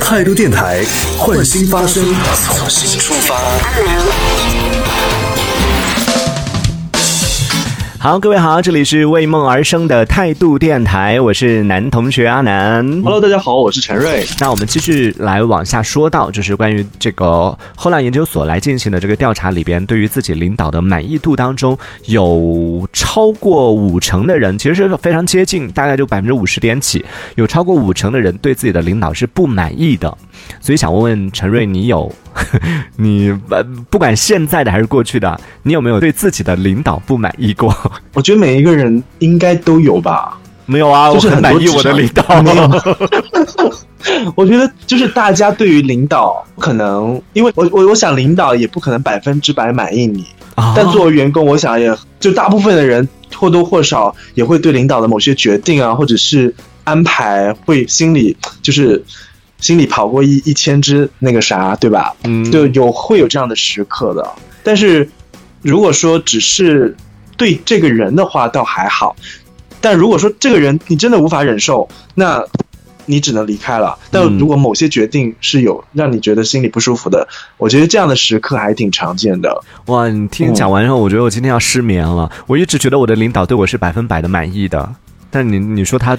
态度电台，换新发声，从新出发。好，各位好，这里是为梦而生的态度电台，我是男同学阿南。Hello，大家好，我是陈瑞。那我们继续来往下说到，就是关于这个后来研究所来进行的这个调查里边，对于自己领导的满意度当中，有超过五成的人，其实是非常接近，大概就百分之五十点几，有超过五成的人对自己的领导是不满意的。所以想问问陈瑞，你有 你呃不管现在的还是过去的，你有没有对自己的领导不满意过？我觉得每一个人应该都有吧。没有啊，就是我很满意我的领导。没有 我觉得就是大家对于领导，可能因为我我我想领导也不可能百分之百满意你，啊但作为员工，我想也就大部分的人或多或少也会对领导的某些决定啊，或者是安排，会心里就是心里跑过一一千只那个啥，对吧？嗯就有会有这样的时刻的。但是如果说只是对这个人的话，倒还好。但如果说这个人你真的无法忍受，那你只能离开了。但嗯如果某些决定是有让你觉得心里不舒服的，我觉得这样的时刻还挺常见的。哇，你听你讲完之后，我觉得我今天要失眠了。我一直觉得我的领导对我是百分百的满意的，但你你说他，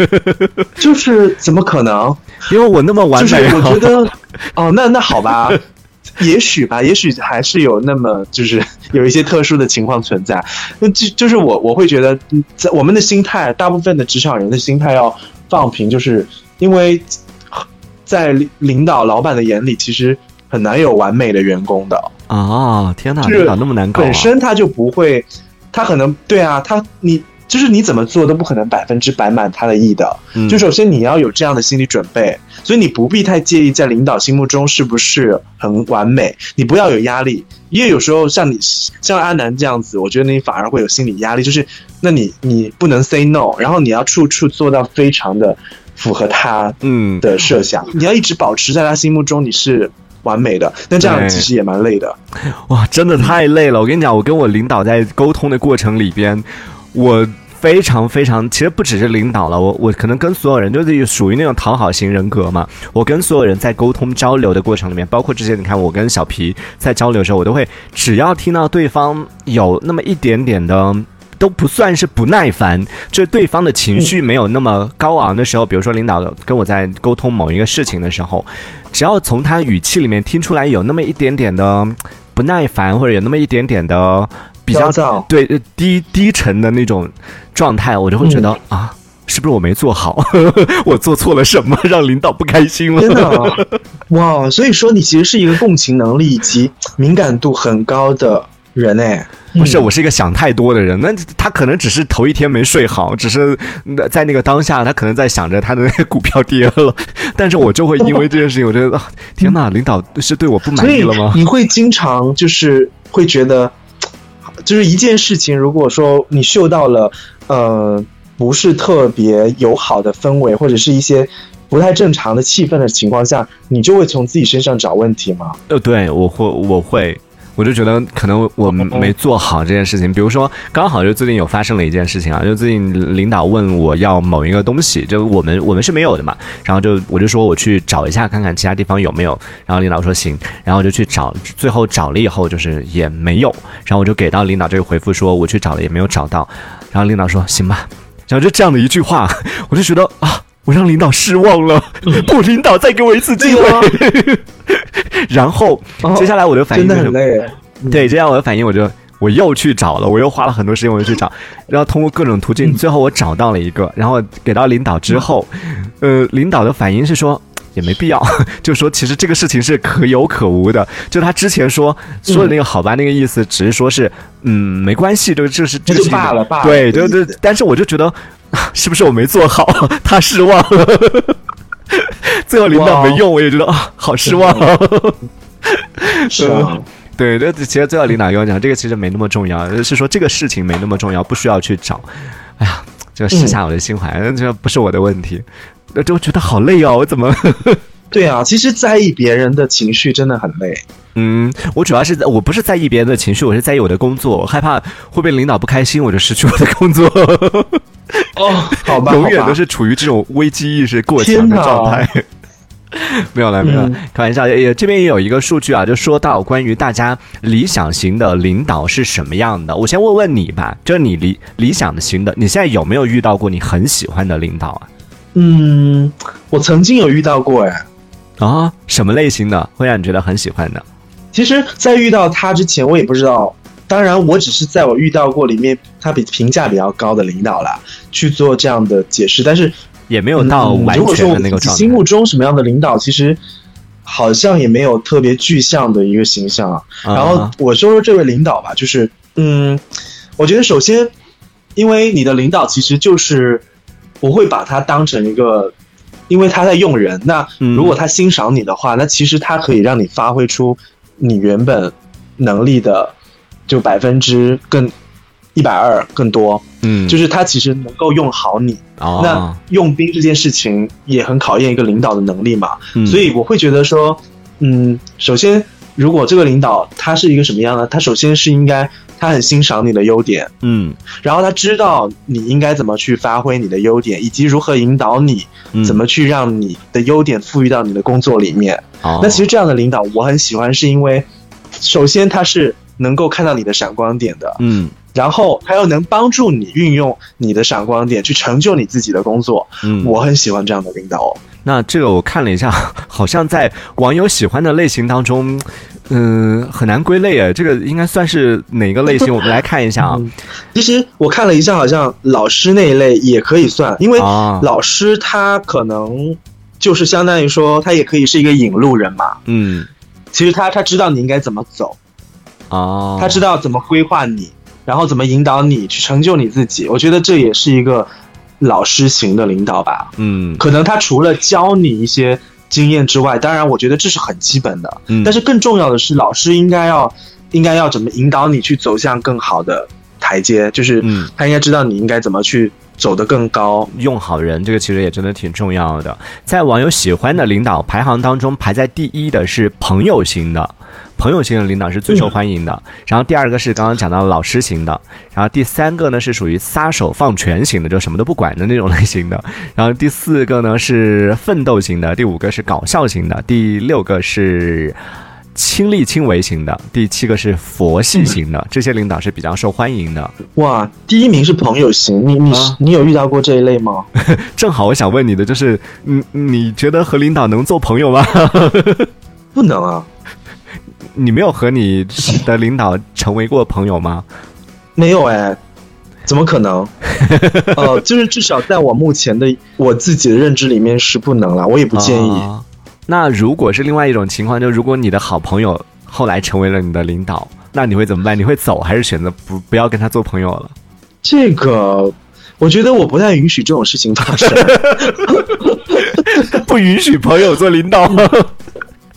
就是怎么可能？因为我那么完就是美啊，我觉得，哦，那那好吧，也许吧，也许还是有那么就是有一些特殊的情况存在。那就就是我我会觉得，嗯在我们的心态，大部分的职场人的心态要放平，就是因为在领领导老板的眼里，其实很难有完美的员工的。啊！天哪，就是领导那么难搞、啊，本身他就不会，他可能对啊，他你就是你怎么做都不可能百分之百满他的意的。嗯就首先你要有这样的心理准备，所以你不必太介意在领导心目中是不是很完美，你不要有压力，因为有时候像你像阿南这样子，我觉得你反而会有心理压力，就是那你你不能 say no，然后你要处处做到非常的符合他嗯，的设想，你要一直保持在他心目中你是完美的，那这样其实也蛮累的。哇，真的太累了。我跟你讲，我跟我领导在沟通的过程里边，我。非常非常，其实不只是领导了，我我可能跟所有人就是属于那种讨好型人格嘛。我跟所有人在沟通交流的过程里面，包括之前你看我跟小皮在交流的时候，我都会只要听到对方有那么一点点的。都不算是不耐烦，就对方的情绪没有那么高昂的时候，比如说领导跟我在沟通某一个事情的时候，只要从他语气里面听出来有那么一点点的不耐烦，或者有那么一点点的比较对呃低低沉的那种状态，我就会觉得、啊，是不是我没做好，我做错了什么，让领导不开心了？真的啊，哇！所以说你其实是一个共情能力以及敏感度很高的人哎。不是，我是一个想太多的人。那他可能只是头一天没睡好，只是在那个当下，他可能在想着他的那 个股票跌了，但是我就会因为这件事情，我觉得、啊天哪，领导是对我不满意了吗？你会经常就是会觉得，就是一件事情，如果说你嗅到了呃不是特别友好的氛围，或者是一些不太正常的气氛的情况下，你就会从自己身上找问题吗？呃，对，我会，我会。我就觉得可能我没做好这件事情，比如说刚好就最近有发生了一件事情啊，就最近领导问我要某一个东西，就我们我们是没有的嘛，然后就我就说我去找一下看看其他地方有没有，然后领导说行，然后我就去找，最后找了以后就是也没有，然后我就给到领导这个回复说我去找了也没有找到，然后领导说行吧，然后就这样的一句话，我就觉得啊。我让领导失望了，不，领导再给我一次机会。然后接下来我的反应就是。对，接下来我的反应我就我又去找了，我又花了很多时间我又去找，然后通过各种途径，最后我找到了一个，然后给到领导之后，呃，领导的反应是说。也没必要，就说其实这个事情是可有可无的。就他之前说说的那个好吧，那个意思只是说是嗯没关系，就就是这个就事情罢了罢了对对对，但是我就觉得 是不是我没做好，他失望了。最后领导没用，我也觉得啊好失望。是啊，对，这其实最后领导跟我讲，这个其实没那么重要，是说这个事情没那么重要，不需要去找。哎呀，这个试下我的心怀，这不是我的问题，那就觉得好累哦，我怎么？对啊，其实在意别人的情绪真的很累。嗯，我主要是我不是在意别人的情绪，我是在意我的工作，我害怕会被领导不开心，我就失去我的工作。哦，好吧，永远都是处于这种危机意识过强的状态。没有了，没有了嗯，开玩笑。也这边也有一个数据啊，就说到关于大家理想型的领导是什么样的。我先问问你吧，就是你理理想型的，你现在有没有遇到过你很喜欢的领导啊？嗯，我曾经有遇到过哎。啊，什么类型的会让你觉得很喜欢的？其实，在遇到他之前，我也不知道。当然，我只是在我遇到过里面他比评价比较高的领导啦，去做这样的解释。但是也没有到嗯完全我自己的那个状态。心目中什么样的领导，其实好像也没有特别具象的一个形象啊。啊然后我说说这位领导吧，就是嗯，我觉得首先，因为你的领导其实就是我会把他当成一个，因为他在用人。那嗯如果他欣赏你的话，那其实他可以让你发挥出你原本能力的就百分之更一百二更多。嗯，就是他其实能够用好你。哦，那用兵这件事情也很考验一个领导的能力嘛，嗯所以我会觉得说，嗯，首先，如果这个领导他是一个什么样呢？他首先是应该他很欣赏你的优点，嗯然后他知道你应该怎么去发挥你的优点，以及如何引导你，嗯怎么去让你的优点赋予到你的工作里面。哦那其实这样的领导我很喜欢，是因为首先他是能够看到你的闪光点的，嗯然后他又能帮助你运用你的闪光点去成就你自己的工作。嗯，我很喜欢这样的领导哦。那这个我看了一下，好像在网友喜欢的类型当中，嗯、很难归类诶。这个应该算是哪个类型？我们来看一下啊。嗯其实我看了一下，好像老师那一类也可以算，因为啊老师他可能就是相当于说，他也可以是一个引路人嘛。嗯其实他他知道你应该怎么走，哦，他知道怎么规划你，然后怎么引导你去成就你自己。我觉得这也是一个老师型的领导吧。嗯可能他除了教你一些经验之外，当然我觉得这是很基本的。嗯但是更重要的是，老师应该要应该要怎么引导你去走向更好的台阶，就是嗯他应该知道你应该怎么去走得更高。用好人，这个其实也真的挺重要的。在网友喜欢的领导排行当中，排在第一的是朋友型的，朋友型的领导是最受欢迎的。然后第二个是刚刚讲到老师型的，然后第三个呢是属于撒手放权型的，就什么都不管的那种类型的。然后第四个呢是奋斗型的，第五个是搞笑型的，第六个是。亲力亲为型的，第七个是佛系型的，这些领导是比较受欢迎的。哇，第一名是朋友型，你你、啊你有遇到过这一类吗？正好我想问你的就是，你，你觉得和领导能做朋友吗？不能啊，你没有和你的领导成为过朋友吗？没有哎，怎么可能？呃，就是至少在我目前的我自己的认知里面是不能了，我也不建议。啊那如果是另外一种情况，就如果你的好朋友后来成为了你的领导，那你会怎么办？你会走还是选择不不要跟他做朋友了？这个，我觉得我不太允许这种事情发生。不允许朋友做领导，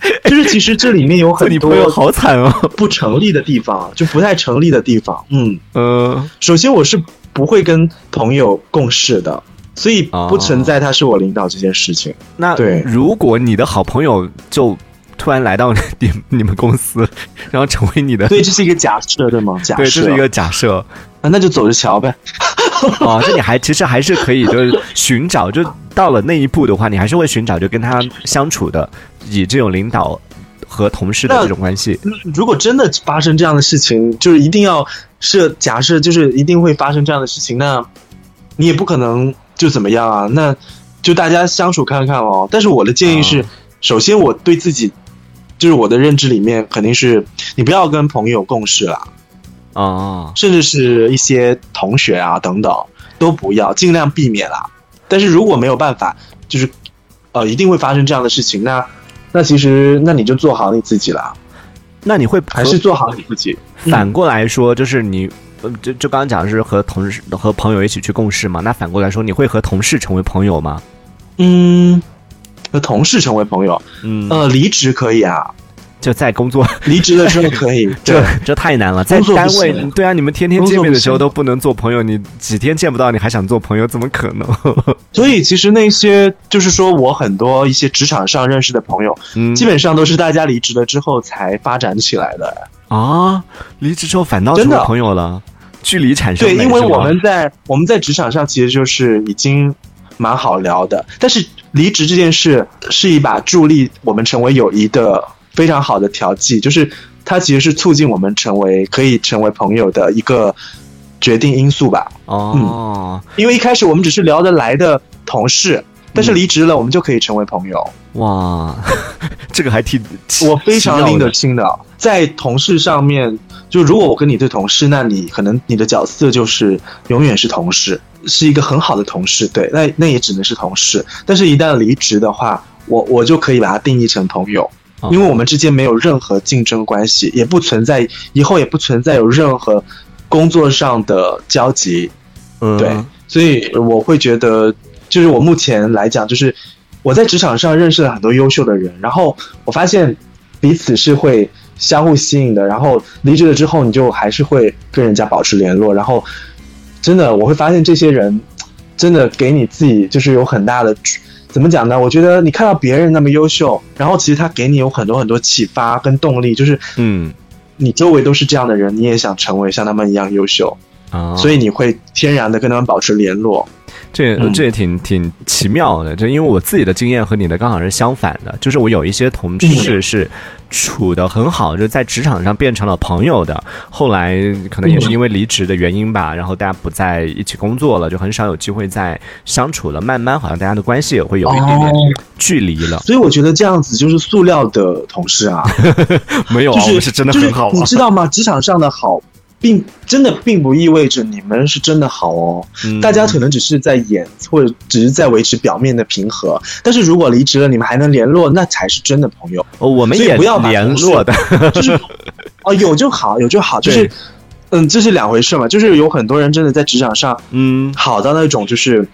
就是其实这里面有很多好惨哦。不成立的地方，就不太成立的地方。嗯，嗯、首先我是不会跟朋友共事的，所以不存在他是我领导这件事情。那对如果你的好朋友就突然来到你 你们公司，然后成为你的，对，这是一个假设，对吗？假设，对，这是一个假设。啊，那就走着瞧呗。哦，这你还其实还是可以，就是寻找，就到了那一步的话，你还是会寻找就跟他相处的，以这种领导和同事的这种关系。如果真的发生这样的事情，就是一定要设假设，就是一定会发生这样的事情，那你也不可能就怎么样啊？那就大家相处看看哦。但是我的建议是，啊首先我对自己，就是我的认知里面肯定是你不要跟朋友共事啦，啊，甚至是一些同学啊等等都不要，尽量避免啦。但是如果没有办法，就是呃一定会发生这样的事情，那那其实那你就做好你自己了，那你会还是做好你自己。反过来说，就是你。呃就就刚刚讲的是和同事和朋友一起去共事嘛，那反过来说，你会和同事成为朋友吗？嗯，和同事成为朋友，嗯，呃，离职可以啊，就在工作，离职的时候可以。这，这太难了，在单位，对啊，你们天天见面的时候都不能做朋友，你几天见不到，你还想做朋友，怎么可能？所以其实那些就是说我很多一些职场上认识的朋友，嗯。基本上都是大家离职了之后才发展起来的。啊，离职之后反倒成为朋友了，距离产生对，因为我们在我们在职场上其实就是已经蛮好聊的，但是离职这件事是一把助力我们成为友谊的非常好的调剂，就是它其实是促进我们成为可以成为朋友的一个决定因素吧。哦，因为一开始我们只是聊得来的同事，但是离职了，我们就可以成为朋友。哇，这个还挺我非常拎得清的，在同事上面，就如果我跟你对同事，那你可能你的角色就是永远是同事，是一个很好的同事，对，那那也只能是同事。但是，一旦离职的话，我我就可以把它定义成朋友，哦因为我们之间没有任何竞争关系，也不存在以后也不存在有任何工作上的交集，嗯对，所以我会觉得，就是我目前来讲，就是我在职场上认识了很多优秀的人，然后我发现彼此是会相互吸引的，然后离职了之后，你就还是会跟人家保持联络，然后真的我会发现这些人真的给你自己就是有很大的。怎么讲呢？我觉得你看到别人那么优秀，然后其实他给你有很多很多启发跟动力，就是嗯你周围都是这样的人，你也想成为像他们一样优秀，啊，所以你会天然的跟他们保持联络。这嗯这也挺挺奇妙的，就因为我自己的经验和你的刚好是相反的，就是我有一些同嗯事是处的很好，就是在职场上变成了朋友的，后来可能也是因为离职的原因吧，然后大家不在一起工作了，就很少有机会再相处了，慢慢好像大家的关系也会有一点点距离了。所以我觉得这样子就是塑料的同事啊，没有啊，就是我们是真的很好啊就是你。知道吗？职场上的好，并真的并不意味着你们是真的好哦。嗯大家可能只是在演，或者只是在维持表面的平和。但是如果离职了，你们还能联络，那才是真的朋友。哦我们也不要联络的，就是哦，有就好，有就好，就是嗯，这是两回事嘛。就是有很多人真的在职场上嗯好到那种就是。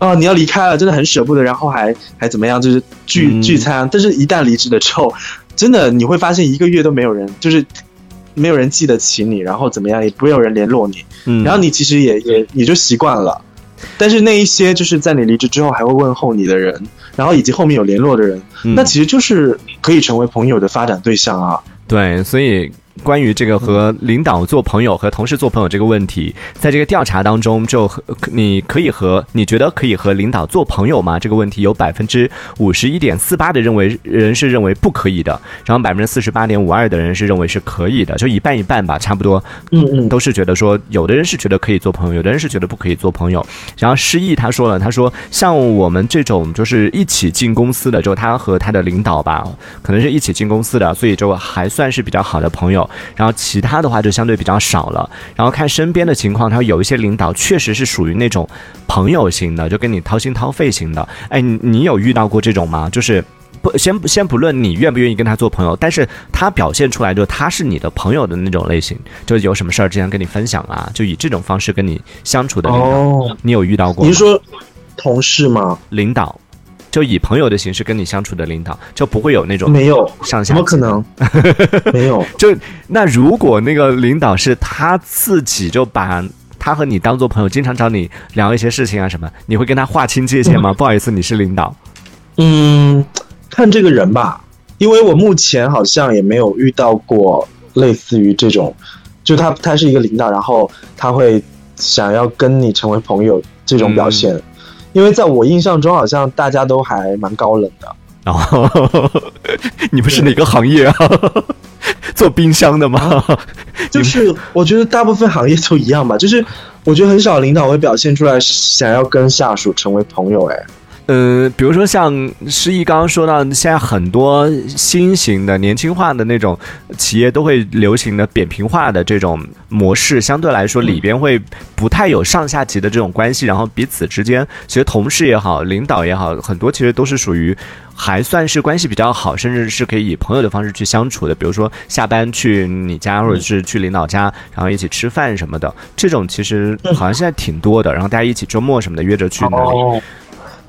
哦，你要离开了，真的很舍不得，然后还还怎么样，就是聚、嗯聚餐。但是，一旦离职了之后，真的你会发现一个月都没有人，就是没有人记得起你，然后怎么样，也不会有人联络你，嗯，然后你其实也也也就习惯了。但是那一些就是在你离职之后还会问候你的人，然后以及后面有联络的人，嗯那其实就是可以成为朋友的发展对象啊。对，所以关于这个和领导做朋友、和同事做朋友这个问题，在这个调查当中，就和你可以和你觉得可以和领导做朋友吗？这个问题有百分之五十一点四八的认为人是认为不可以的，然后百分之四十八点五二的人是认为是可以的，就一半一半吧，差不多。嗯嗯，都是觉得说，有的人是觉得可以做朋友，有的人是觉得不可以做朋友。然后失忆他说了，他说像我们这种就是一起进公司的，就他和他的领导吧，可能是一起进公司的，所以就还算是比较好的朋友。然后其他的话就相对比较少了。然后看身边的情况，他说有一些领导确实是属于那种朋友型的，就跟你掏心掏肺型的。哎，你你有遇到过这种吗？就是。不，先不先不论你愿不愿意跟他做朋友，但是他表现出来就他是你的朋友的那种类型，就有什么事儿之前跟你分享啊，就以这种方式跟你相处的领导，哦，你有遇到过吗？你说同事吗？领导，就以朋友的形式跟你相处的领导，就不会有那种没有，上下怎么可能？没有。就那如果那个领导是他自己就把他和你当做朋友，经常找你聊一些事情啊什么，你会跟他划清界限吗？不好意思，你是领导。嗯，看这个人吧，因为我目前好像也没有遇到过类似于这种，就他他是一个领导，然后他会想要跟你成为朋友这种表现。因为在我印象中，好像大家都还蛮高冷的。哦，你们是哪个行业啊？做冰箱的吗？就是我觉得大部分行业都一样吧，就是我觉得很少领导会表现出来想要跟下属成为朋友。哎，呃，比如说像诗意刚刚说到，现在很多新型的、年轻化的那种企业都会流行的扁平化的这种模式，相对来说里边会不太有上下级的这种关系，然后彼此之间，其实同事也好，领导也好，很多其实都是属于还算是关系比较好，甚至是可以以朋友的方式去相处的。比如说下班去你家，或者是去领导家，然后一起吃饭什么的，这种其实好像现在挺多的。然后大家一起周末什么的约着去哪里。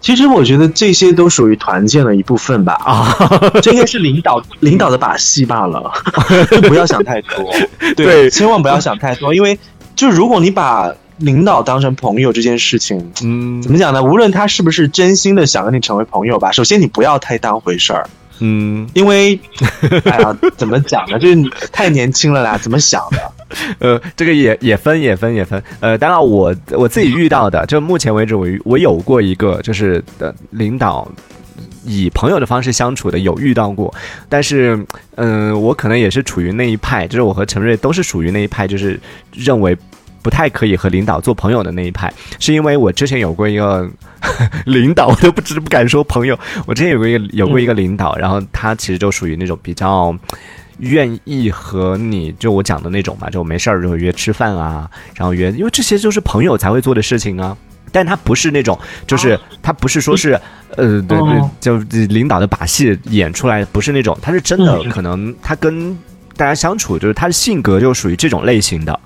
哦，其实我觉得这些都属于团建的一部分吧。啊，这应该是领导领导的把戏罢了，就不要想太多。对千万不要想太多，因为就如果你把领导当成朋友这件事情，嗯怎么讲呢？无论他是不是真心的想跟你成为朋友吧，首先你不要太当回事儿，嗯，因为，哎呀，怎么讲呢？就是你太年轻了啦，怎么想的？呃，这个也也分也分也分。呃，当然我我自己遇到的，就目前为止我我有过一个就是的领导。以朋友的方式相处的有遇到过，但是，嗯，我可能也是处于那一派，就是我和陈瑞都是属于那一派，就是认为不太可以和领导做朋友的那一派，是因为我之前有过一个 领导，我都不知不敢说朋友，我之前有过一个有过一个领导，然后他其实就属于那种比较愿意和你就我讲的那种嘛，就没事儿就约吃饭啊，然后约，因为这些就是朋友才会做的事情啊。但他不是那种，就是他不是说是，呃，对对，就领导的把戏演出来，不是那种，他是真的，可能他跟大家相处，就是他的性格就属于这种类型的。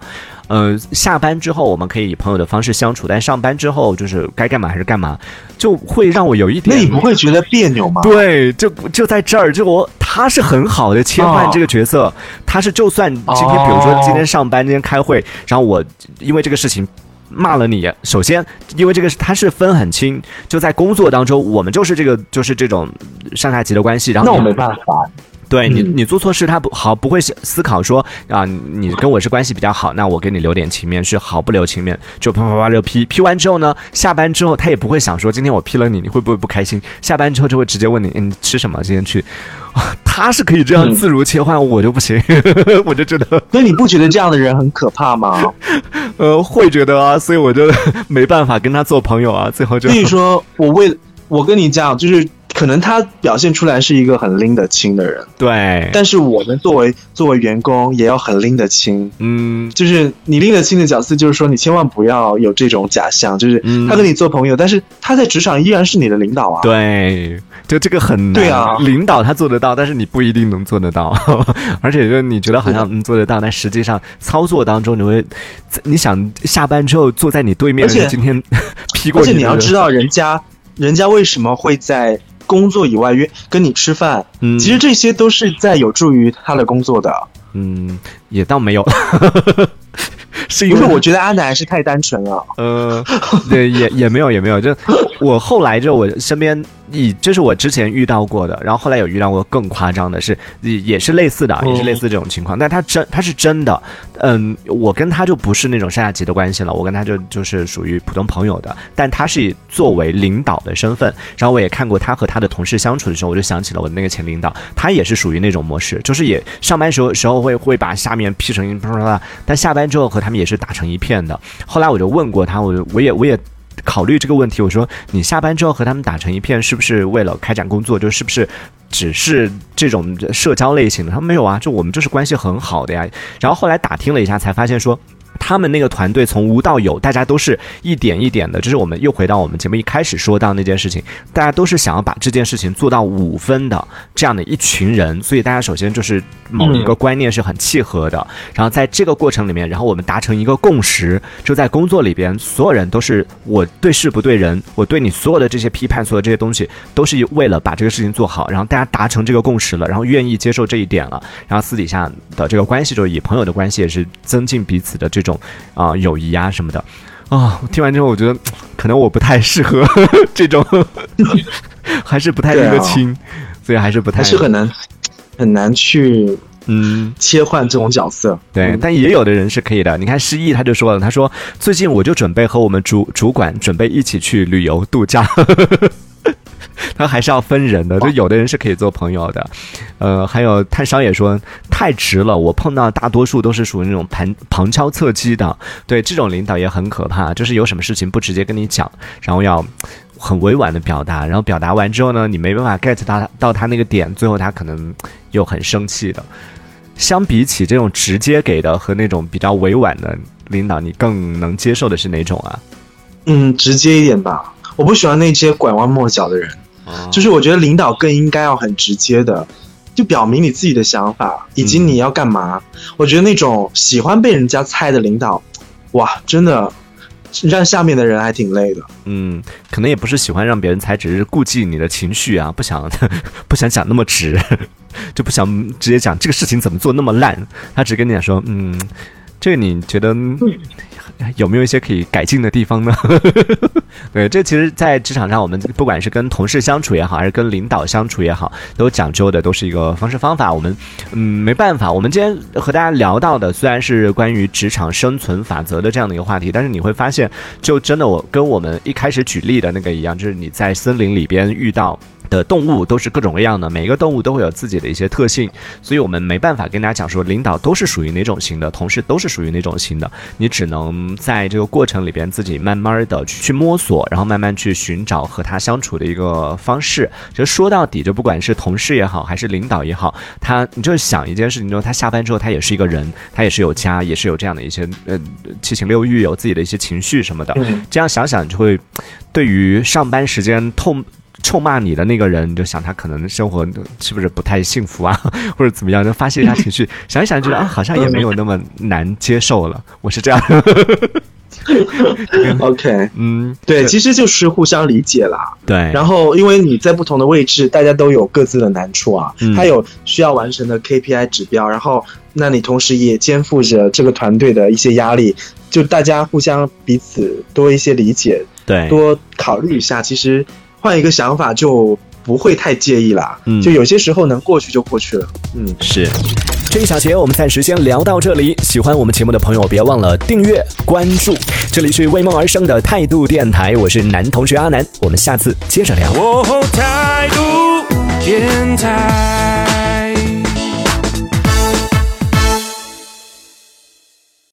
呃，下班之后我们可以以朋友的方式相处，但上班之后就是该干嘛还是干嘛，就会让我有一点。那你不会觉得别扭吗？对，就就在这儿，就我他是很好的切换这个角色，他是就算今天比如说今天上班今天开会，然后我因为这个事情。骂了你，首先，因为这个是他是分很清，就在工作当中，我们就是这个就是这种上下级的关系。然后那我没办法，对你你做错事，他不好不会思考说啊，你跟我是关系比较好，那我给你留点情面，是毫不留情面，就啪啪啪就批批完之后呢，下班之后他也不会想说今天我批了你，你会不会不开心？下班之后就会直接问你，你吃什么？今天去。他是可以这样自如切换，我就不行，我就觉得。那你不觉得这样的人很可怕吗？呃，会觉得啊，所以我就没办法跟他做朋友啊。最后就所以说我为我跟你讲，就是可能他表现出来是一个很拎得清的人，对。但是我们作为作为员工，也要很拎得清。嗯，就是你拎得清的角色，就是说你千万不要有这种假象，就是他跟你做朋友，但是他在职场依然是你的领导啊。对。就这个很难，对啊，领导他做得到，但是你不一定能做得到，而且就你觉得好像能做得到，但实际上操作当中你会，你想下班之后坐在你对面，而且今天 批过，而且你要知道人家，人家为什么会在工作以外约跟你吃饭？嗯，其实这些都是在有助于他的工作的。嗯，也倒没有。是因为我觉得阿南是太单纯了。呃，对，也也没有，也没有。就我后来就我身边。以这是我之前遇到过的，然后后来有遇到过更夸张的，是也也是类似的，也是类似这种情况。但他真他是真的，嗯，我跟他就不是那种上下级的关系了，我跟他就就是属于普通朋友的。但他是以作为领导的身份，然后我也看过他和他的同事相处的时候，我就想起了我的那个前领导，他也是属于那种模式，就是也上班时候时候会会把下面劈成一但下班之后和他们也是打成一片的。后来我就问过他，我我也我也。考虑这个问题，我说你下班之后和他们打成一片，是不是为了开展工作？就是不是只是这种社交类型的？他说没有啊，就我们就是关系很好的呀。然后后来打听了一下，才发现说。他们那个团队从无到有，大家都是一点一点的，就是我们又回到我们节目一开始说到那件事情，大家都是想要把这件事情做到五分的这样的一群人，所以大家首先就是某一个观念是很契合的，然后在这个过程里面，然后我们达成一个共识，就在工作里边，所有人都是我对事不对人，我对你所有的这些批判，所有这些东西都是为了把这个事情做好，然后大家达成这个共识了，然后愿意接受这一点了，然后私底下的这个关系就以朋友的关系也是增进彼此的这种。种啊，友谊啊什么的啊，听完之后我觉得可能我不太适合 这种，还是不太拎得清，所以还是不太，还是很难很难去嗯切换这种角色。对，但也有的人是可以的。你看失忆他就说了，他说最近我就准备和我们主主管准备一起去旅游度假。他还是要分人的，就有的人是可以做朋友的，呃，还有炭烧也说太直了，我碰到大多数都是属于那种旁旁敲侧击的，对这种领导也很可怕，就是有什么事情不直接跟你讲，然后要很委婉的表达，然后表达完之后呢，你没办法 get 到到他那个点，最后他可能又很生气的。相比起这种直接给的和那种比较委婉的领导，你更能接受的是哪种啊？嗯，直接一点吧。我不喜欢那些拐弯抹角的人，就是我觉得领导更应该要很直接的，就表明你自己的想法以及你要干嘛。我觉得那种喜欢被人家猜的领导，哇，真的让下面的人还挺累的。嗯，可能也不是喜欢让别人猜，只是顾忌你的情绪啊，不想 不想讲那么直，就不想直接讲这个事情怎么做那么烂。他只跟你讲说，嗯，这个你觉得有没有一些可以改进的地方呢？对，这其实，在职场上，我们不管是跟同事相处也好，还是跟领导相处也好，都讲究的都是一个方式方法。我们，嗯，没办法，我们今天和大家聊到的虽然是关于职场生存法则的这样的一个话题，但是你会发现，就真的我跟我们一开始举例的那个一样，就是你在森林里边遇到。的动物都是各种各样的，每一个动物都会有自己的一些特性，所以我们没办法跟大家讲说领导都是属于哪种型的，同事都是属于哪种型的，你只能在这个过程里边自己慢慢的去摸索，然后慢慢去寻找和他相处的一个方式。就说到底，就不管是同事也好，还是领导也好，他你就想一件事情，就是他下班之后他也是一个人，他也是有家，也是有这样的一些呃七情六欲，有自己的一些情绪什么的。这样想想就会对于上班时间痛。臭骂你的那个人，你就想他可能生活是不是不太幸福啊，或者怎么样，就发泄一下情绪。想一想，觉得啊，好像也没有那么难接受了。我是这样。OK，嗯，对，其实就是互相理解啦。对，然后因为你在不同的位置，大家都有各自的难处啊。他有需要完成的 KPI 指标，然后那你同时也肩负着这个团队的一些压力，就大家互相彼此多一些理解，对，多考虑一下，其实。换一个想法就不会太介意啦，嗯，就有些时候能过去就过去了，嗯，是。这一小节我们暂时先聊到这里，喜欢我们节目的朋友别忘了订阅关注。这里是为梦而生的态度电台，我是男同学阿南，我们下次接着聊。态度电台。